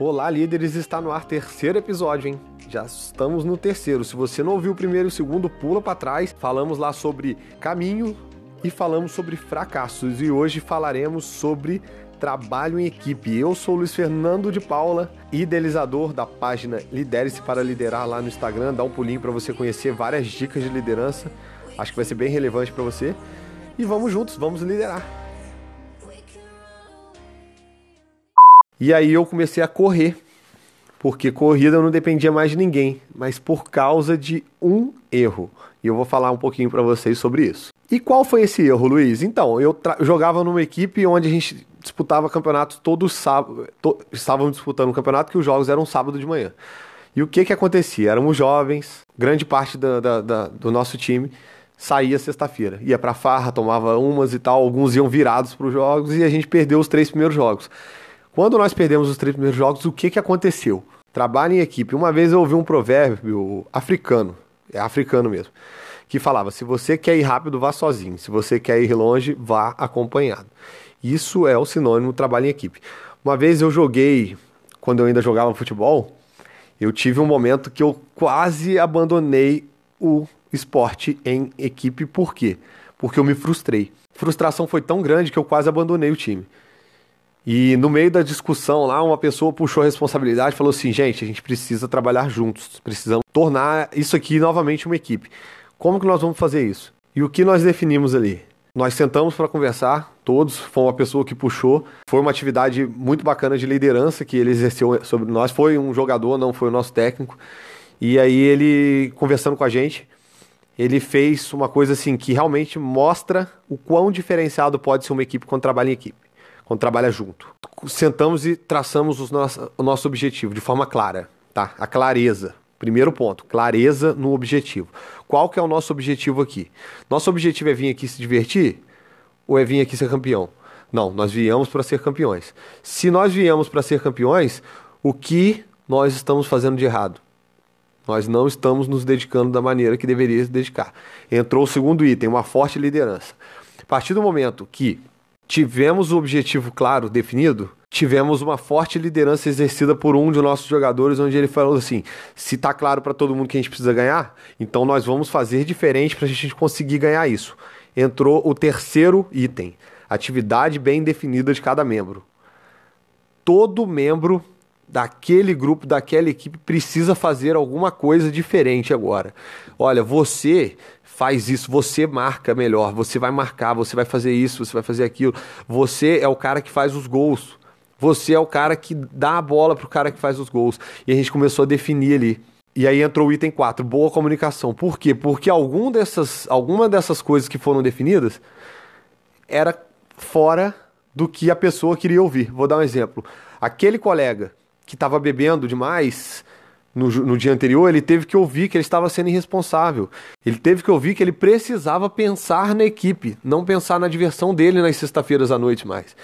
Olá, líderes! Está no ar terceiro episódio, hein? Já estamos no terceiro. Se você não ouviu o primeiro e o segundo, pula para trás. Falamos lá sobre caminho e falamos sobre fracassos. E hoje falaremos sobre trabalho em equipe. Eu sou Luiz Fernando de Paula, idealizador da página Lidere-se para Liderar lá no Instagram. Dá um pulinho para você conhecer várias dicas de liderança. Acho que vai ser bem relevante para você. E vamos juntos, vamos liderar. E aí eu comecei a correr, porque corrida não dependia mais de ninguém, mas por causa de um erro. E eu vou falar um pouquinho para vocês sobre isso. E qual foi esse erro, Luiz? Então, eu jogava numa equipe onde a gente disputava campeonatos todos sábado. Estávamos disputando um campeonato que os jogos eram sábado de manhã. E o que que acontecia? Éramos jovens, grande parte da, da, da, do nosso time saía sexta-feira. Ia pra farra, tomava umas e tal, alguns iam virados para os jogos e a gente perdeu os três primeiros jogos. Quando nós perdemos os três primeiros jogos, o que, que aconteceu? Trabalho em equipe. Uma vez eu ouvi um provérbio africano, é africano mesmo, que falava: se você quer ir rápido, vá sozinho. Se você quer ir longe, vá acompanhado. Isso é o sinônimo trabalho em equipe. Uma vez eu joguei, quando eu ainda jogava futebol, eu tive um momento que eu quase abandonei o esporte em equipe. Por quê? Porque eu me frustrei. A frustração foi tão grande que eu quase abandonei o time. E no meio da discussão lá, uma pessoa puxou a responsabilidade e falou assim: gente, a gente precisa trabalhar juntos, precisamos tornar isso aqui novamente uma equipe. Como que nós vamos fazer isso? E o que nós definimos ali? Nós sentamos para conversar, todos, foi uma pessoa que puxou, foi uma atividade muito bacana de liderança que ele exerceu sobre nós, foi um jogador, não foi o nosso técnico. E aí ele, conversando com a gente, ele fez uma coisa assim que realmente mostra o quão diferenciado pode ser uma equipe quando trabalha em equipe quando trabalha junto. Sentamos e traçamos nosso, o nosso objetivo de forma clara, tá? A clareza. Primeiro ponto, clareza no objetivo. Qual que é o nosso objetivo aqui? Nosso objetivo é vir aqui se divertir ou é vir aqui ser campeão? Não, nós viemos para ser campeões. Se nós viemos para ser campeões, o que nós estamos fazendo de errado? Nós não estamos nos dedicando da maneira que deveria se dedicar. Entrou o segundo item, uma forte liderança. A partir do momento que tivemos o objetivo claro, definido, tivemos uma forte liderança exercida por um de nossos jogadores, onde ele falou assim: se tá claro para todo mundo que a gente precisa ganhar, então nós vamos fazer diferente para a gente conseguir ganhar isso. Entrou o terceiro item: atividade bem definida de cada membro. Todo membro daquele grupo, daquela equipe precisa fazer alguma coisa diferente agora. Olha, você faz isso, você marca melhor, você vai marcar, você vai fazer isso, você vai fazer aquilo. Você é o cara que faz os gols. Você é o cara que dá a bola pro cara que faz os gols. E a gente começou a definir ali. E aí entrou o item 4, boa comunicação. Por quê? Porque algum dessas, alguma dessas coisas que foram definidas era fora do que a pessoa queria ouvir. Vou dar um exemplo. Aquele colega que estava bebendo demais, no, no, dia anterior, ele teve que ouvir que ele estava sendo irresponsável. Ele teve que ouvir que ele precisava pensar na equipe, não pensar na diversão dele nas sexta-feiras à noite mais.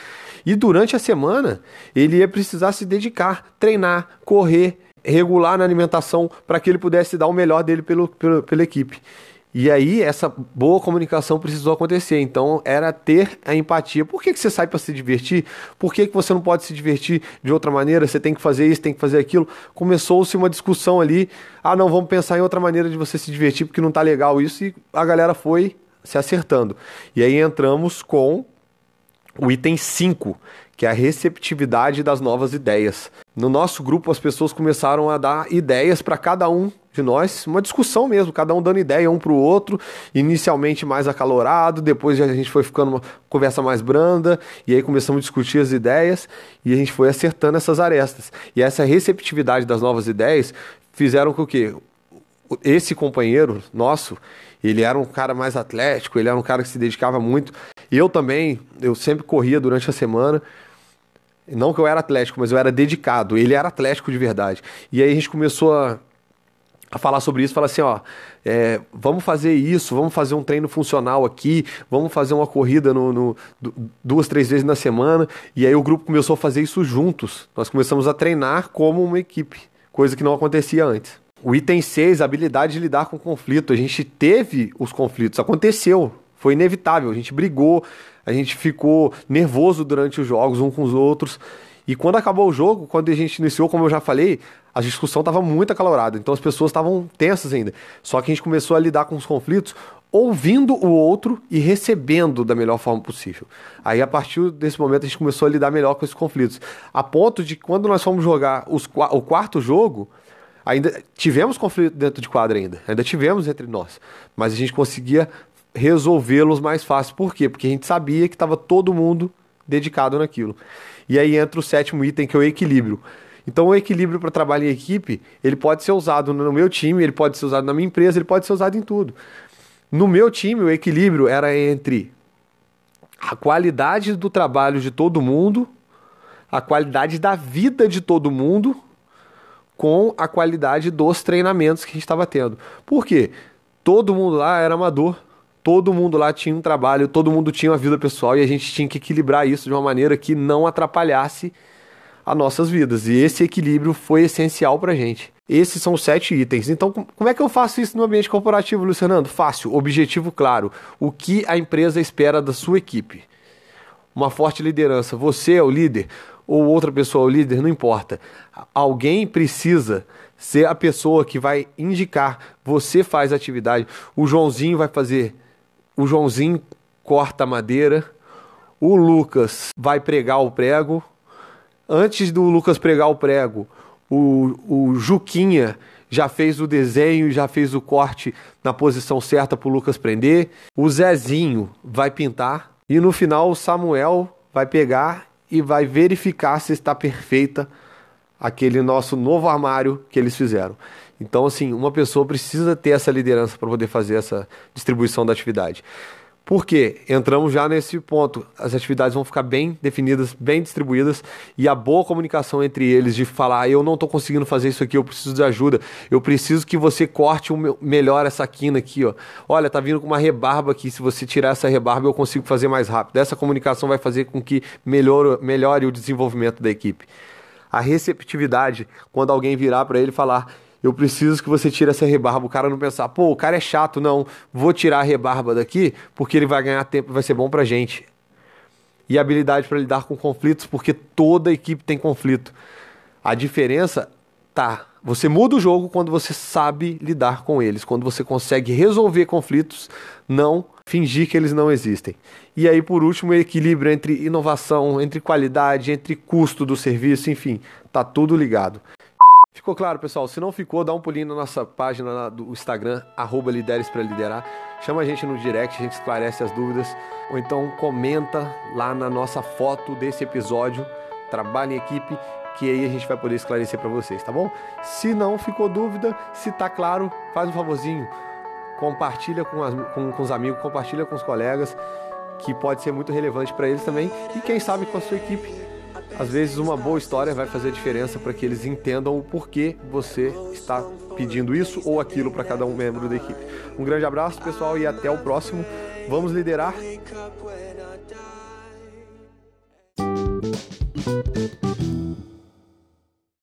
E durante a semana, ele ia precisar se dedicar, treinar, correr, regular na alimentação para que ele pudesse dar o melhor dele pelo, pelo, pela equipe. E aí, essa boa comunicação precisou acontecer. Então, era ter a empatia. Por que, que você sai para se divertir? Por que, que você não pode se divertir de outra maneira? Você tem que fazer isso, tem que fazer aquilo. Começou-se uma discussão ali. Ah, não, vamos pensar em outra maneira de você se divertir, porque não tá legal isso. E a galera foi se acertando. E aí entramos com o item 5, que é a receptividade das novas ideias. No nosso grupo, as pessoas começaram a dar ideias para cada um de nós, uma discussão mesmo, cada um dando ideia um para o outro, inicialmente mais acalorado, depois a gente foi ficando uma conversa mais branda, e aí começamos a discutir as ideias, e a gente foi acertando essas arestas. E essa receptividade das novas ideias fizeram com que esse companheiro nosso, ele era um cara mais atlético, ele era um cara que se dedicava muito. Eu também, eu sempre corria durante a semana, não que eu era atlético, mas eu era dedicado. Ele era atlético de verdade. E aí a gente começou a a falar sobre isso, falar assim, ó, é, vamos fazer isso, vamos fazer um treino funcional aqui, vamos fazer uma corrida no, no, duas, três vezes na semana, e aí o grupo começou a fazer isso juntos. Nós começamos a treinar como uma equipe, coisa que não acontecia antes. O item 6, habilidade de lidar com conflito. A gente teve os conflitos, aconteceu, foi inevitável, a gente brigou, a gente ficou nervoso durante os jogos um com os outros, E quando acabou o jogo, quando a gente iniciou, como eu já falei, a discussão estava muito acalorada, então as pessoas estavam tensas ainda. Só que a gente começou a lidar com os conflitos ouvindo o outro e recebendo da melhor forma possível. Aí, a partir desse momento, a gente começou a lidar melhor com esses conflitos. A ponto de quando nós fomos jogar os, o quarto jogo, ainda tivemos conflito dentro de quadra ainda, ainda tivemos entre nós, mas a gente conseguia resolvê-los mais fácil. Por quê? Porque a gente sabia que estava todo mundo dedicado naquilo. E aí entra o sétimo item, que é o equilíbrio. Então, o equilíbrio para trabalho em equipe, ele pode ser usado no meu time, ele pode ser usado na minha empresa, ele pode ser usado em tudo. No meu time, o equilíbrio era entre a qualidade do trabalho de todo mundo, a qualidade da vida de todo mundo, com a qualidade dos treinamentos que a gente estava tendo. Por quê? Todo mundo lá era amador, todo mundo lá tinha um trabalho, todo mundo tinha uma vida pessoal e a gente tinha que equilibrar isso de uma maneira que não atrapalhasse as nossas vidas. E esse equilíbrio foi essencial para a gente. Esses são os sete itens. Então, como é que eu faço isso no ambiente corporativo, Luciano? Fácil, objetivo claro. O que a empresa espera da sua equipe? Uma forte liderança. Você é o líder ou outra pessoa é o líder, não importa. Alguém precisa ser a pessoa que vai indicar. Você faz a atividade. O Joãozinho vai fazer. O Joãozinho corta a madeira. O Lucas vai pregar o prego antes do Lucas pregar o prego, o, o Juquinha já fez o desenho, já fez o corte na posição certa para o Lucas prender. O Zezinho vai pintar. E no final o Samuel vai pegar e vai verificar se está perfeita aquele nosso novo armário que eles fizeram. Então, assim, uma pessoa precisa ter essa liderança para poder fazer essa distribuição da atividade. Porque entramos já nesse ponto. As atividades vão ficar bem definidas, bem distribuídas e a boa comunicação entre eles de falar: eu não estou conseguindo fazer isso aqui, eu preciso de ajuda, eu preciso que você corte o melhor essa quina aqui, ó. Olha, tá vindo com uma rebarba aqui. Se você tirar essa rebarba, eu consigo fazer mais rápido. Essa comunicação vai fazer com que melhore, melhore o desenvolvimento da equipe. A receptividade, quando alguém virar para ele falar: eu preciso que você tire essa rebarba. O cara não pensar, pô, o cara é chato, não, vou tirar a rebarba daqui porque ele vai ganhar tempo vai ser bom pra gente. E habilidade para lidar com conflitos, porque toda equipe tem conflito. A diferença tá, você muda o jogo quando você sabe lidar com eles, quando você consegue resolver conflitos, não fingir que eles não existem. E aí, por último, o equilíbrio entre inovação, entre qualidade, entre custo do serviço, enfim, tá tudo ligado. Ficou claro, pessoal? Se não ficou, dá um pulinho na nossa página do Instagram, arroba Lideres para Liderar. Chama a gente no direct, a gente esclarece as dúvidas. Ou então comenta lá na nossa foto desse episódio, trabalho em equipe, que aí a gente vai poder esclarecer para vocês, tá bom? Se não ficou dúvida, se tá claro, faz um favorzinho. Compartilha com, as, com, com os amigos, compartilha com os colegas, que pode ser muito relevante para eles também. E quem sabe com a sua equipe às vezes uma boa história vai fazer diferença para que eles entendam o porquê você está pedindo isso ou aquilo para cada um membro da equipe. Um grande abraço, pessoal, e até o próximo. Vamos liderar.